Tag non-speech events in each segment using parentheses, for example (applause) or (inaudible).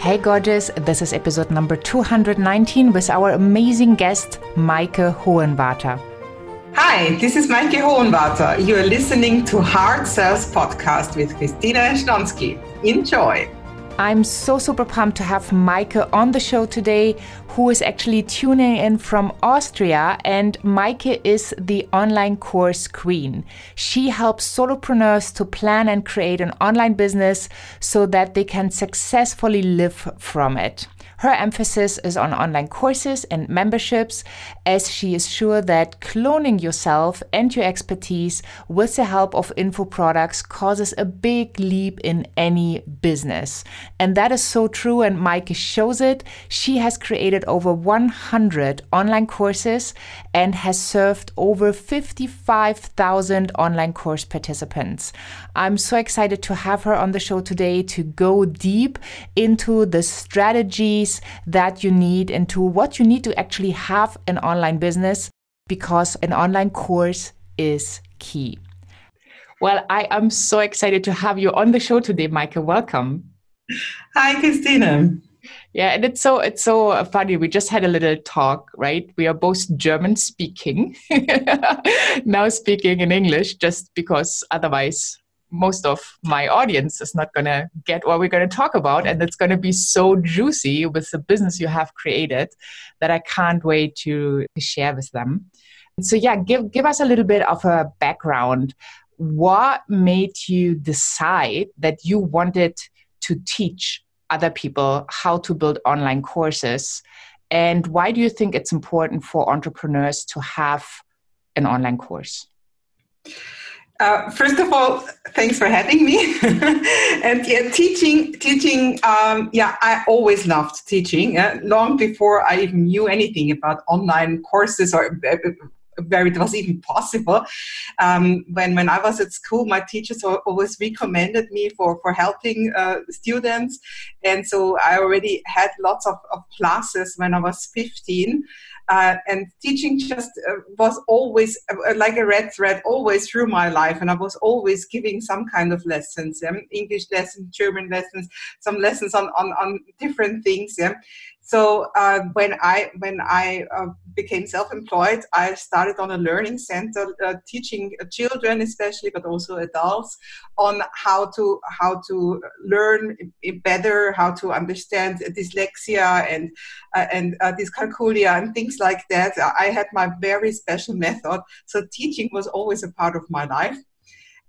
Hey, gorgeous. This is episode number 219 with our amazing guest, Maike Hohenwarter. Hi, this is Maike Hohenwarter. You are listening to Heart Sales Podcast with Christina Schlonski. Enjoy. I'm so super pumped to have Maike on the show today, who is actually tuning in from Austria. And Maike is the online course queen. She helps solopreneurs to plan and create an online business so that they can successfully live from it. Her emphasis is on online courses and memberships, as she is sure that cloning yourself and your expertise with the help of info products causes a big leap in any business. And that is so true, and Maike shows it. She has created over 100 online courses and has served over 55,000 online course participants. I'm so excited to have her on the show today to go deep into the strategies that you need, into what you need to actually have an online business, because an online course is key. Well, I am so excited to have you on the show today, Maike. Welcome. Hi, Christina. Yeah, and it's so it's so funny. We just had a little talk, right? We are both German speaking, (laughs) now speaking in English, just because otherwise most of my audience is not going to get what we're going to talk about and it's going to be so juicy with the business you have created that i can't wait to share with them. So yeah give give us a little bit of a background. What made you decide that you wanted to teach other people how to build online courses? And why do you think it's important for entrepreneurs to have an online course uh, first of all, thanks for having me. (laughs) and yeah, teaching, teaching. Um, yeah, I always loved teaching. Long before I even knew anything about online courses or uh, where it was (laughs) even possible. Um, when when I was at school, my teachers always recommended me for for helping uh, students, and so I already had lots of, of classes when I was 15. Uh, and teaching just uh, was always uh, like a red thread always through my life and i was always giving some kind of lessons yeah? english lessons german lessons some lessons on, on, on different things yeah? So uh, when I when I uh, became self-employed, I started on a learning center uh, teaching children, especially, but also adults, on how to how to learn better, how to understand dyslexia and uh, and uh, dyscalculia and things like that. I had my very special method. So teaching was always a part of my life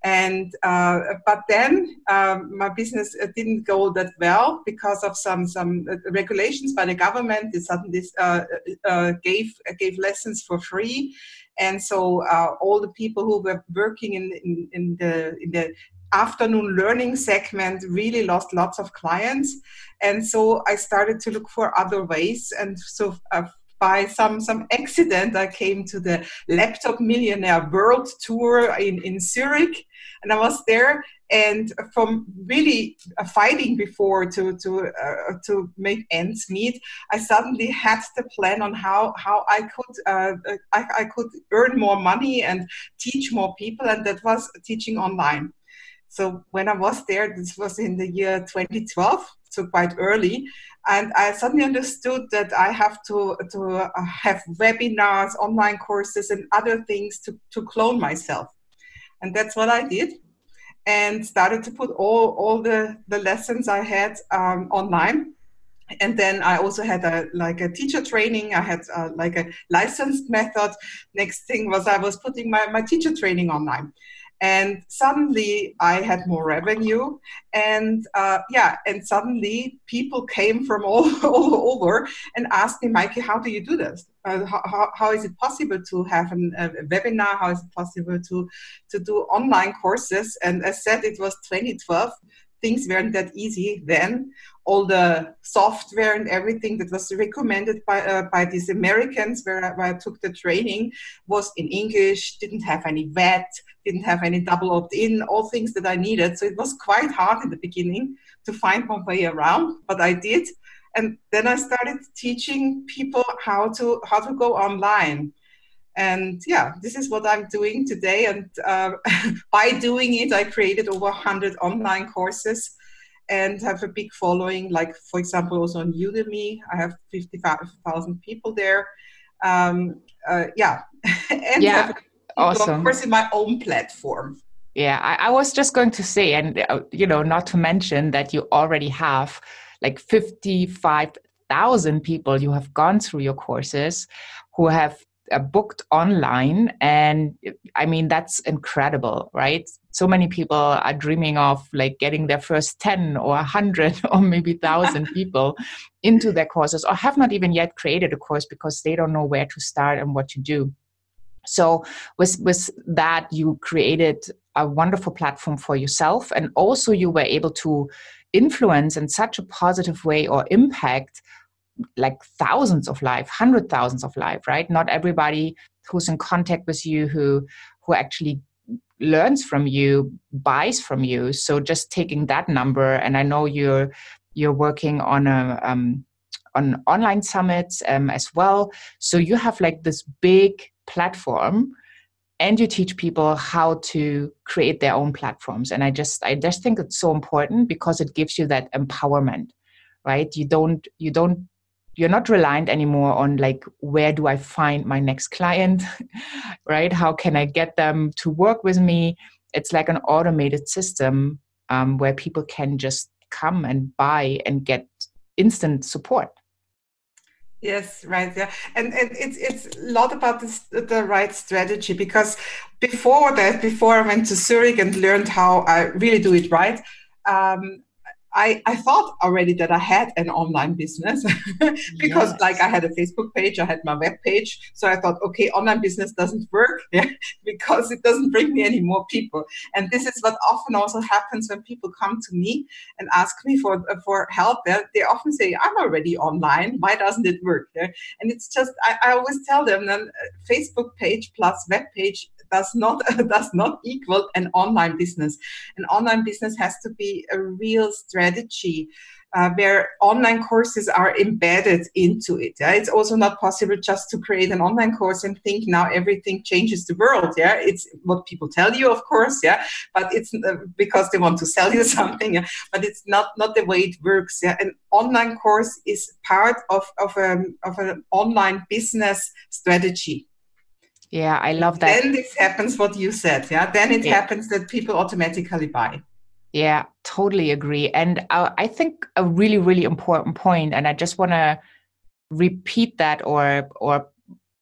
and uh, but then um, my business uh, didn't go that well because of some some uh, regulations by the government. They suddenly uh, uh, gave gave lessons for free, and so uh, all the people who were working in, in, in the in the afternoon learning segment really lost lots of clients. And so i started to look for other ways. And so uh, by some some accident i came to the laptop millionaire world tour in in zurich and i was there. And from really fighting before to to uh, to make ends meet i suddenly had the plan on how how i could uh, I, I could earn more money and teach more people and that was teaching online. So when i was there this was in the year 2012 so quite early and I suddenly understood that I have to to uh, have webinars, online courses, and other things to to clone myself, and that's what I did, and started to put all all the the lessons I had um, online. And then I also had a like a teacher training. I had uh, like a licensed method. Next thing was I was putting my, my teacher training online and suddenly I had more revenue, and uh, yeah, and suddenly people came from all, (laughs) all over and asked me, Maike, how do you do this? Uh, how, how is it possible to have an, a webinar? How is it possible to to do online courses? And I said it was 2012. Things weren't that easy then all the software and everything that was recommended by uh, by these Americans where I, where I took the training was in English, didn't have any VAT, didn't have any double opt-in, all things that I needed. So it was quite hard in the beginning to find my way around, but I did. And then I started teaching people how to how to go online. And yeah, this is what I'm doing today. And uh, (laughs) by doing it, I created over 100 online courses and have a big following. Like, for example, also on Udemy, I have 55,000 people there. Um, uh, yeah. (laughs) and yeah. Awesome. Of course, in my own platform. Yeah, I, I was just going to say, and uh, you know, not to mention that you already have like 55,000 people you have gone through your courses who have uh, booked online and i mean that's incredible right so many people are dreaming of like getting their first 10 or 100 (laughs) or maybe 1000 (laughs) people into their courses or have not even yet created a course because they don't know where to start and what to do so with with that you created a wonderful platform for yourself and also you were able to influence in such a positive way or impact like thousands of life hundred thousands of life right? Not everybody who's in contact with you who who actually learns from you buys from you. So just taking that number and i know you're you're working on a um, on online summits um, as well. So you have like this big platform and you teach people how to create their own platforms. And i just i just think it's so important because it gives you that empowerment right? You don't you don't you're not reliant anymore on like where do i find my next client (laughs) right? How can i get them to work with me? It's like an automated system um, where people can just come and buy and get instant support Yes, right. Yeah, and, and it's it's a lot about this, the right strategy because before that, before I went to Zurich and learned how I really do it right, um, I, I thought already that I had an online business (laughs) because yes. like I had a Facebook page, I had my web page. So I thought, okay, online business doesn't work (laughs) yeah, because it doesn't bring me any more people. And this is what often also happens when people come to me and ask me for, for help. Yeah, they often say, I'm already online. Why doesn't it work? Yeah? And it's just, I, I always tell them that uh, Facebook page plus web page does not (laughs) does not equal an online business. An online business has to be a real strategy. Uh, where online courses are embedded into it. Yeah? It's also not possible just to create an online course and think now everything changes the world. Yeah, it's what people tell you, of course. Yeah, but it's uh, because they want to sell you (laughs) something. Yeah? But it's not not the way it works. Yeah, an online course is part of of, um, of an online business strategy. Yeah, I love that. Then this happens what you said. Yeah, then it yeah. happens that people automatically buy. Yeah, totally agree. And uh, I think a really, really important point, and I just want to repeat that or or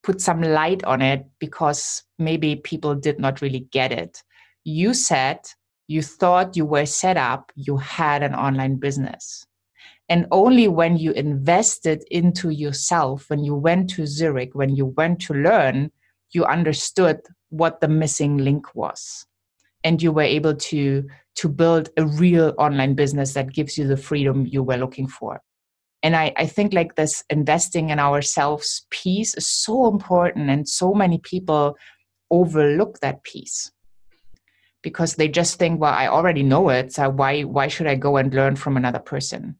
put some light on it because maybe people did not really get it. You said you thought you were set up, you had an online business. And only when you invested into yourself, when you went to Zurich, when you went to learn, you understood what the missing link was and you were able to to build a real online business that gives you the freedom you were looking for. And I, I think like this investing in ourselves piece is so important and so many people overlook that piece because they just think well i already know it so why why should i go and learn from another person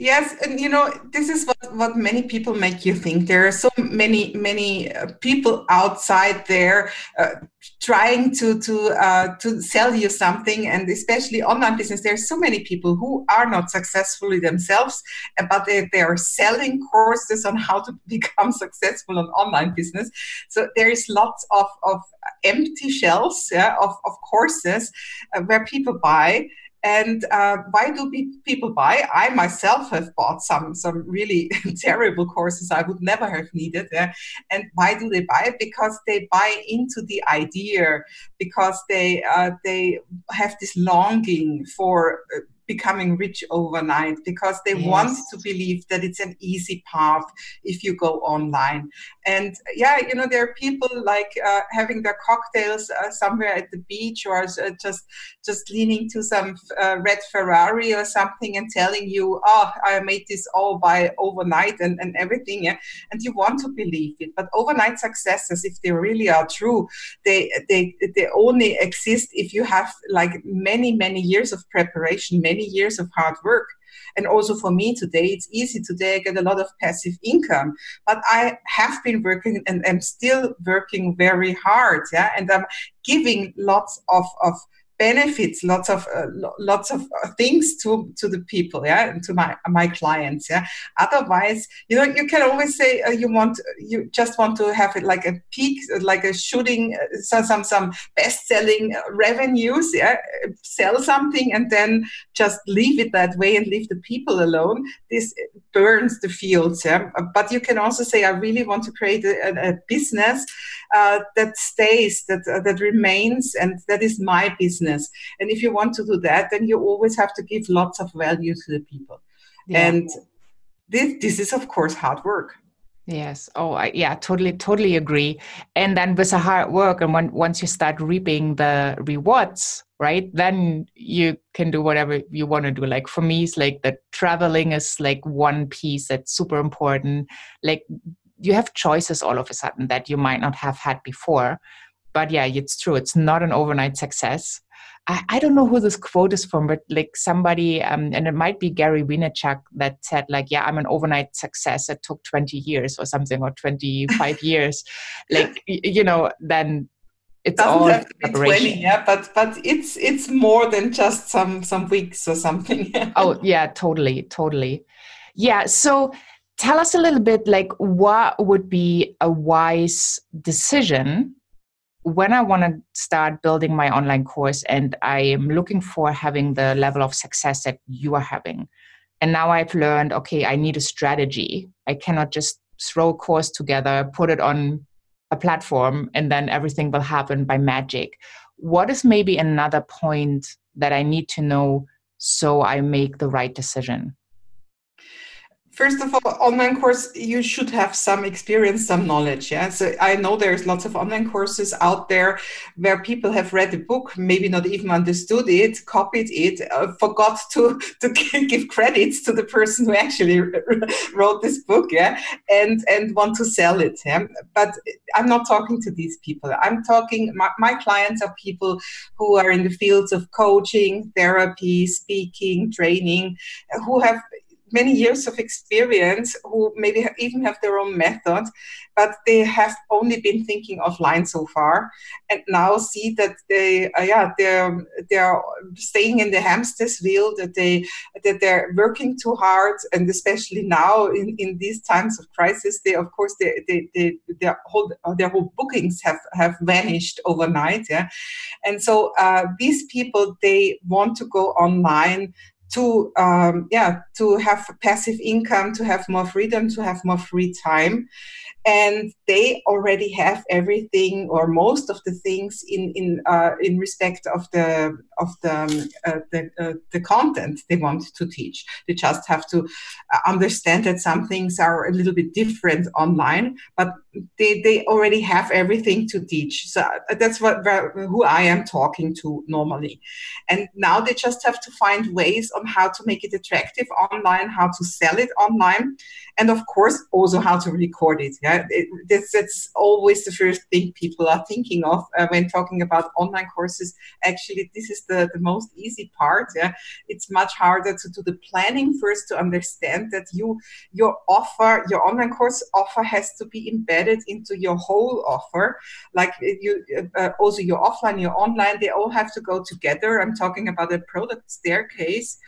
Yes, and you know this is what what many people make you think. There are so many many uh, people outside there uh, trying to to uh, to sell you something, and especially online business. There are so many people who are not successfully themselves, but they, they are selling courses on how to (laughs) become successful on online business. So there is lots of of empty shelves yeah, of of courses uh, where people buy and uh, why do people buy? I myself have bought some some really (laughs) terrible courses I would never have needed. Yeah? And why do they buy? It? Because they buy into the idea, because they uh, they have this longing for uh, becoming rich overnight because they yes. want to believe that it's an easy path if you go online. And yeah, you know, there are people like uh, having their cocktails uh, somewhere at the beach or uh, just just leaning to some uh, red Ferrari or something and telling you, oh, I made this all by overnight and, and everything. Yeah? And you want to believe it. But overnight successes, if they really are true, they, they, they only exist if you have like many, many years of preparation, many many years of hard work. And also for me today, it's easy today. I get a lot of passive income, but I have been working and am still working very hard. Yeah. And I'm giving lots of, of benefits lots of uh, lots of uh, things to to the people yeah and to my my clients yeah. Otherwise you know you can always say uh, you want you just want to have it like a peak like a shooting uh, some some, some best selling revenues yeah sell something and then just leave it that way and leave the people alone. This burns the fields yeah. But you can also say i really want to create a, a business uh, that stays that uh, that remains and that is my business and if you want to do that then you always have to give lots of value to the people yeah. and this this is of course hard work Yes. Oh, I, yeah, totally, totally agree. And then with the hard work, and when once you start reaping the rewards, right, then you can do whatever you want to do. Like for me, it's like the traveling is like one piece that's super important. Like you have choices all of a sudden that you might not have had before. But yeah, it's true. It's not an overnight success. I, I don't know who this quote is from, but like somebody, um, and it might be Gary Vaynerchuk that said like, yeah, I'm an overnight success. It took 20 years or something, or 25 (laughs) years. Like, you know, then it's doesn't all have to be 20 yeah but but it's it's more than just some some weeks or something (laughs) oh yeah totally totally yeah so tell us a little bit like what would be a wise decision when I want to start building my online course and I am looking for having the level of success that you are having, and now I've learned, okay, I need a strategy. I cannot just throw a course together, put it on a platform, and then everything will happen by magic. What is maybe another point that I need to know so I make the right decision? First of all online course you should have some experience some knowledge yeah? So i know there's lots of online courses out there where people have read the book maybe not even understood it copied it uh, forgot to (laughs) to give credits to the person who actually wrote this book yeah? And and want to sell it yeah? But i'm not talking to these people. I'm talking my, my clients are people who are in the fields of coaching therapy speaking training who have many years of experience who maybe even have their own method, but they have only been thinking offline so far, and now see that they, uh, yeah, they're they're staying in the hamster's wheel. That they that they're working too hard, and especially now in, in these times of crisis, they of course they, they, they their whole their whole bookings have have vanished overnight. Yeah, and so uh, these people they want to go online to um, yeah to have passive income to have more freedom to have more free time. And they already have everything or most of the things in in uh, in respect of the of the um, uh, the, uh, the content they want to teach. They just have to uh, understand that some things are a little bit different online but they they already have everything to teach. So uh, that's what who i am talking to normally. And now they just have to find ways on how to make it attractive online how to sell it online and of course also how to record it. Yeah it, that's, always the first thing people are thinking of uh, when talking about online courses. Actually this is the, the most easy part yeah. It's much harder to do the planning first to understand that you your offer your online course offer has to be embedded into your whole offer. Like you uh, also your offline your online they all have to go together. I'm talking about a product staircase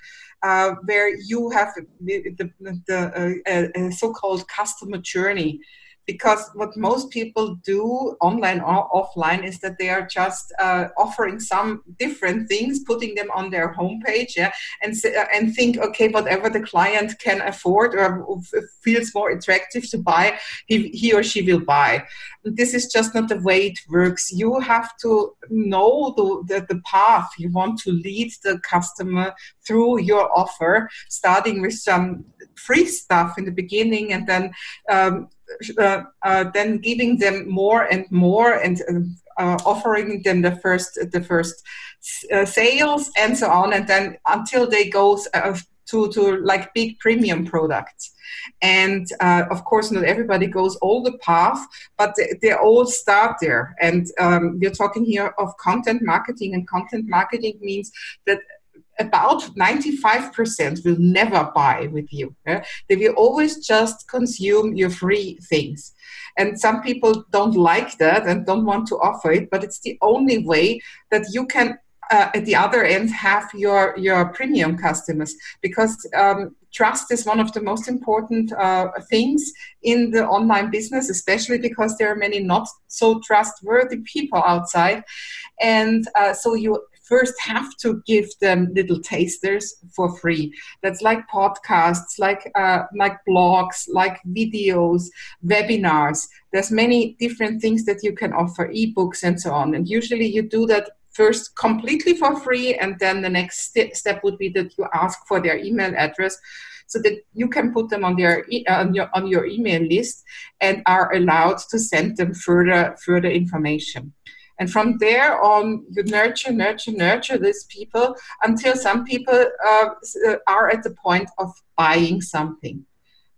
uh, where you have the, the, the uh, so-called customer journey because what most people do online or offline is that they are just uh, offering some different things putting them on their homepage yeah, and uh, and think okay whatever the client can afford or feels more attractive to buy he, he or she will buy. This is just not the way it works. You have to know the, the, the path you want to lead the customer through your offer starting with some free stuff in the beginning and then um, then giving them more and more and uh, offering them the first the first uh, sales and so on. And then until they go uh, to to like big premium products. And uh, of course not everybody goes all the path but they, they all start there. And um, we're talking here of content marketing. And content marketing means that about 95% will never buy with you. Yeah? They will always just consume your free things. And some people don't like that and don't want to offer it, but it's the only way that you can uh, at the other end have your your premium customers because um, trust is one of the most important uh, things in the online business especially because there are many not so trustworthy people outside and uh, so you first have to give them little tasters for free. That's like podcasts like uh, like blogs like videos webinars. There's many different things that you can offer ebooks and so on. And usually you do that first completely for free and then the next st- step would be that you ask for their email address so that you can put them on their e- on your on your email list and are allowed to send them further further information and from there on you nurture nurture nurture these people until some people uh, uh are at the point of buying something.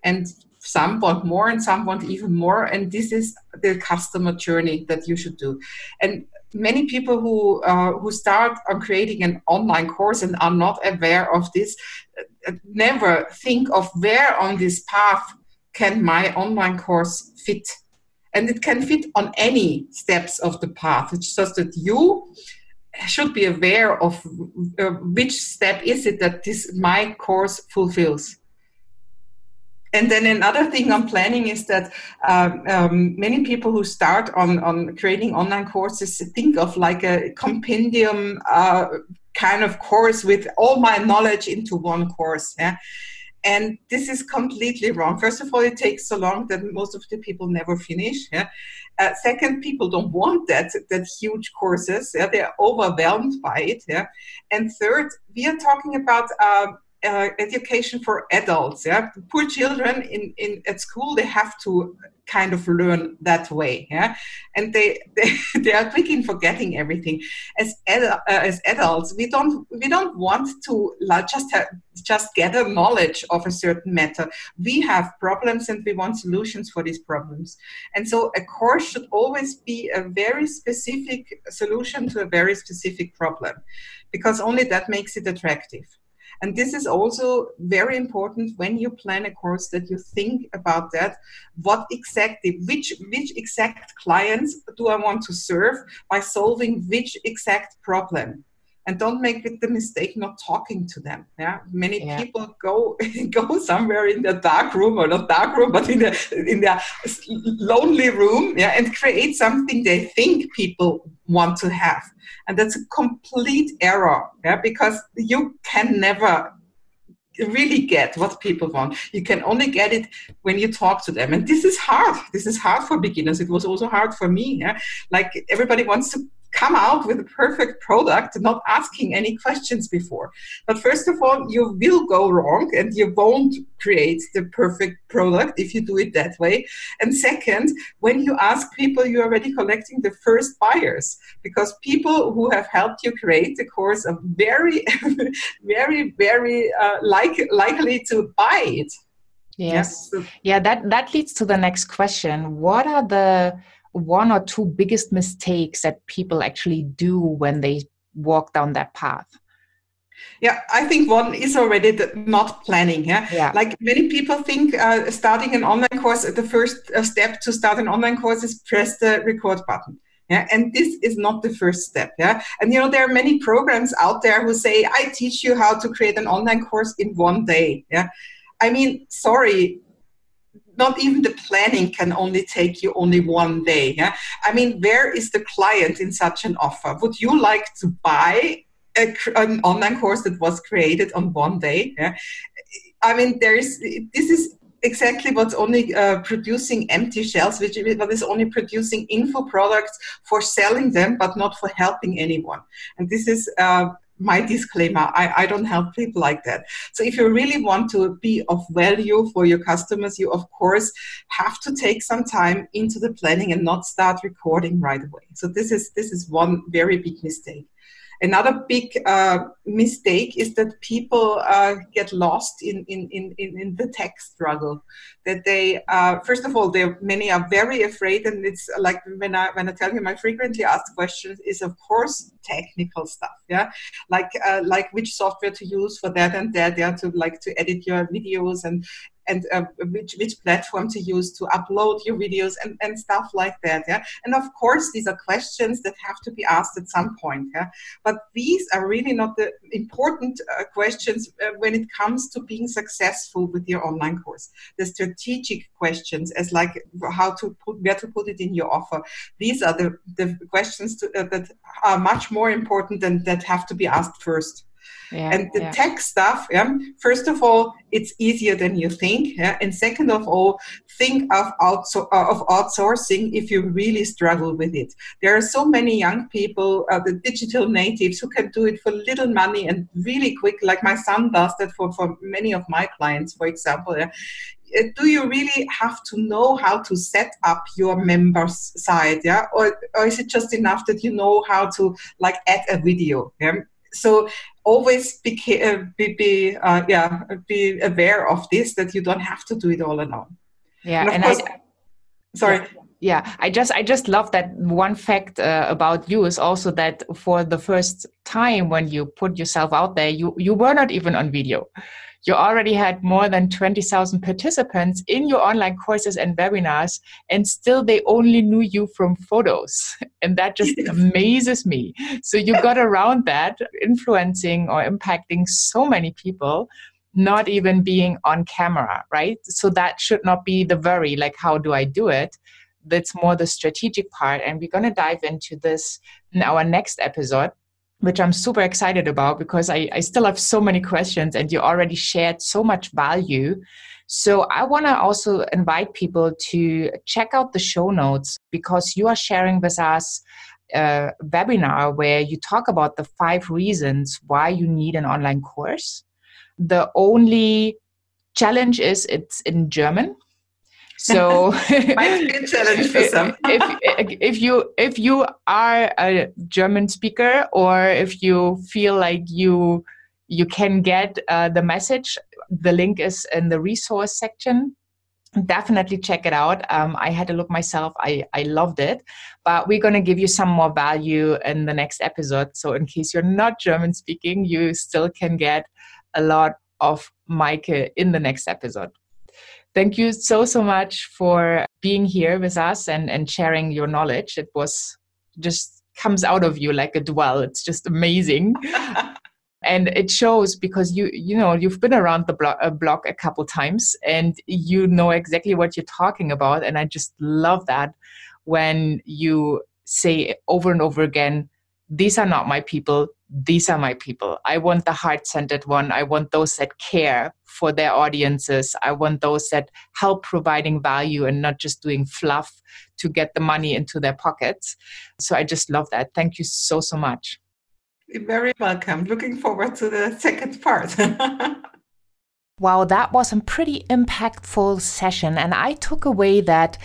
And some want more and some want even more. And this is the customer journey that you should do. And many people who uh, who start on creating an online course and are not aware of this uh, never think of where on this path can my online course fit and it can fit on any steps of the path it's just that you should be aware of uh, which step is it that this my course fulfills and then another thing on planning is that um, um, many people who start on, on creating online courses think of like a compendium uh, kind of course with all my knowledge into one course. Yeah? And this is completely wrong. First of all, it takes so long that most of the people never finish. Yeah? Uh, second, people don't want that that huge courses. Yeah? They're overwhelmed by it. Yeah? And third, we are talking about um, uh, education for adults. Yeah, poor children in, in at school they have to kind of learn that way. Yeah, and they (laughs) they, they are quick in forgetting everything. As ad, uh, as adults, we don't we don't want to like, just have, just gather knowledge of a certain matter. We have problems and we want solutions for these problems. And so a course should always be a very specific solution to a very specific problem, because only that makes it attractive. And this is also very important when you plan a course that you think about that. What exactly, which, which exact clients do I want to serve by solving which exact problem? and don't make the mistake not talking to them yeah many yeah. people go (laughs) go somewhere in the dark room or not dark room but in the in their lonely room yeah and create something they think people want to have. And that's a complete error yeah because you can never really get what people want. You can only get it when you talk to them. And this is hard. This is hard for beginners. It was also hard for me yeah. Like everybody wants to come out with a perfect product, not asking any questions before. But first of all, you will go wrong and you won't create the perfect product if you do it that way. And second, when you ask people, you're already collecting the first buyers because people who have helped you create the course are very, (laughs) very, very uh, like, likely to buy it. Yes. yes. Yeah, that, that leads to the next question. What are the one or two biggest mistakes that people actually do when they walk down that path? Yeah, I think one is already the not planning. Yeah? yeah, like many people think uh, starting an online course, the first uh, step to start an online course is press the record button. Yeah, and this is not the first step. Yeah, and you know there are many programs out there who say I teach you how to create an online course in one day. Yeah, I mean, sorry, not even the planning can only take you only one day. Yeah? I mean, where is the client in such an offer? Would you like to buy a, an online course that was created on one day? Yeah? I mean, there is this is exactly what's only uh, producing empty shells, which what is only producing info products for selling them, but not for helping anyone. And this is uh, my disclaimer I, I don't help people like that. So if you really want to be of value for your customers you of course have to take some time into the planning and not start recording right away. So this is this is one very big mistake Another big uh, mistake is that people uh, get lost in, in, in, in the tech struggle. That they, uh, first of all, many are very afraid, and it's like when I when I tell you my frequently asked questions is of course technical stuff, yeah, like uh, like which software to use for that and that, yeah, to like to edit your videos and and uh, which which platform to use to upload your videos and, and stuff like that. Yeah, and of course these are questions that have to be asked at some point. Yeah, but these are really not the important uh, questions uh, when it comes to being successful with your online course. The strategic questions, as like how to put where to put it in your offer. These are the the questions to, uh, that are much more important than that have to be asked first. Yeah, and the yeah. tech stuff, yeah, first of all, it's easier than you think. Yeah? And second of all, think of, outso- uh, of outsourcing if you really struggle with it. There are so many young people, uh, the digital natives, who can do it for little money and really quick, like my son does that for, for many of my clients, for example. Yeah? Uh, do you really have to know how to set up your members side yeah or, or is it just enough that you know how to like add a video yeah so always be uh, be, be uh, yeah be aware of this that you don't have to do it all alone. Yeah and, and course, I, sorry. Yeah yeah. I just i just love that one fact uh, about you is also that for the first time when you put yourself out there you you were not even on video you already had more than 20,000 participants in your online courses and webinars, and still they only knew you from photos. (laughs) And that just amazes me. So you got around that, influencing or impacting so many people not even being on camera, right? So that should not be the worry, like, how do I do it? That's more the strategic part. And we're going to dive into this in our next episode which I'm super excited about because I, I still have so many questions and you already shared so much value. So I want to also invite people to check out the show notes because you are sharing with us a webinar where you talk about the five reasons why you need an online course. The only challenge is it's in German so might be a challenge for some. if, if you if you are a German speaker or if you feel like you you can get uh, the message, the link is in the resource section. Definitely check it out. Um, I had a look myself. I, I loved it. But we're going to give you some more value in the next episode. So, in case you're not German speaking, you still can get a lot of Maike in the next episode. Thank you so, so much for being here with us and, and sharing your knowledge. It was just comes out of you like a dwell. It's just amazing. (laughs) and it shows because you you know you've been around the block, uh, block a couple times and you know exactly what you're talking about and i just love that when you say over and over again these are not my people these are my people. I want the heart centered one. I want those that care for their audiences. I want those that help providing value and not just doing fluff to get the money into their pockets. So I just love that. Thank you so, so much. You're very welcome. Looking forward to the second part. (laughs) wow, that was a pretty impactful session. And I took away that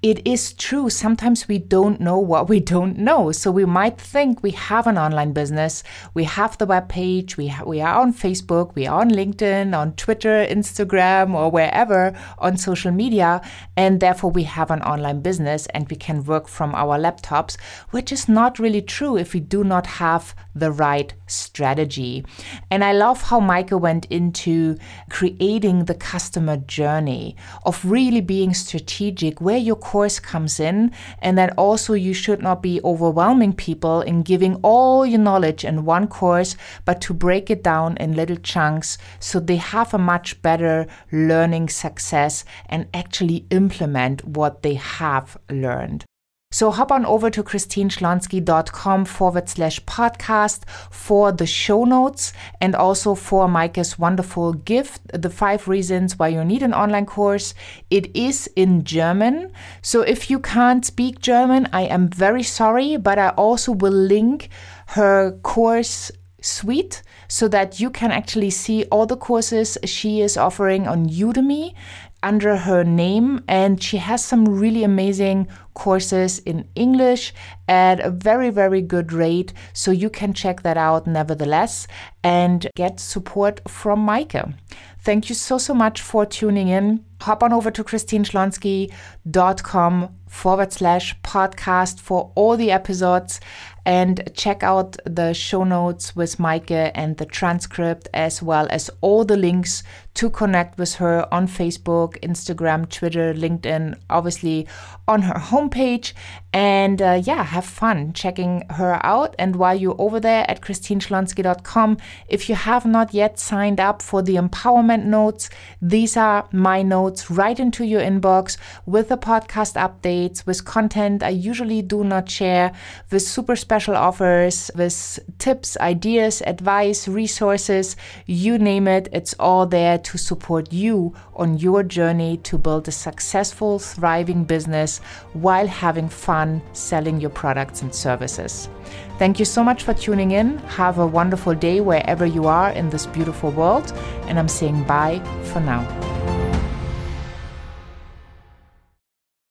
it is true. Sometimes we don't know what we don't know. So we might think we have an online business, we have the web page, we, ha- we are on Facebook, we are on LinkedIn, on Twitter, Instagram, or wherever on social media, and therefore we have an online business and we can work from our laptops, which is not really true if we do not have the right strategy. And I love how Maike went into creating the customer journey of really being strategic where your course comes in, and that also you should not be overwhelming people in giving all your knowledge in one course, but to break it down in little chunks so they have a much better learning success and actually implement what they have learned. So hop on over to christineschlonski.com forward slash podcast for the show notes and also for Maike's wonderful gift, the five reasons why you need an online course. It is in German. So if you can't speak German, I am very sorry, but I also will link her course suite so that you can actually see all the courses she is offering on Udemy under her name and she has some really amazing courses in English at a very very good rate so you can check that out nevertheless and get support from Maike. Thank you so so much for tuning in. Hop on over to christineschlonski.com forward slash podcast for all the episodes and check out the show notes with Maike and the transcript, as well as all the links to connect with her on Facebook, Instagram, Twitter, LinkedIn, obviously on her homepage. And uh, yeah, have fun checking her out. And while you're over there at christineschlonski.com, if you have not yet signed up for the empowerment notes, these are my notes right into your inbox with the podcast updates, with content I usually do not share, with super special offers, with tips, ideas, advice, resources, you name it, it's all there to support you on your journey to build a successful, thriving business while having fun selling your products and services. Thank you so much for tuning in. Have a wonderful day wherever you are in this beautiful world. And I'm saying bye for now.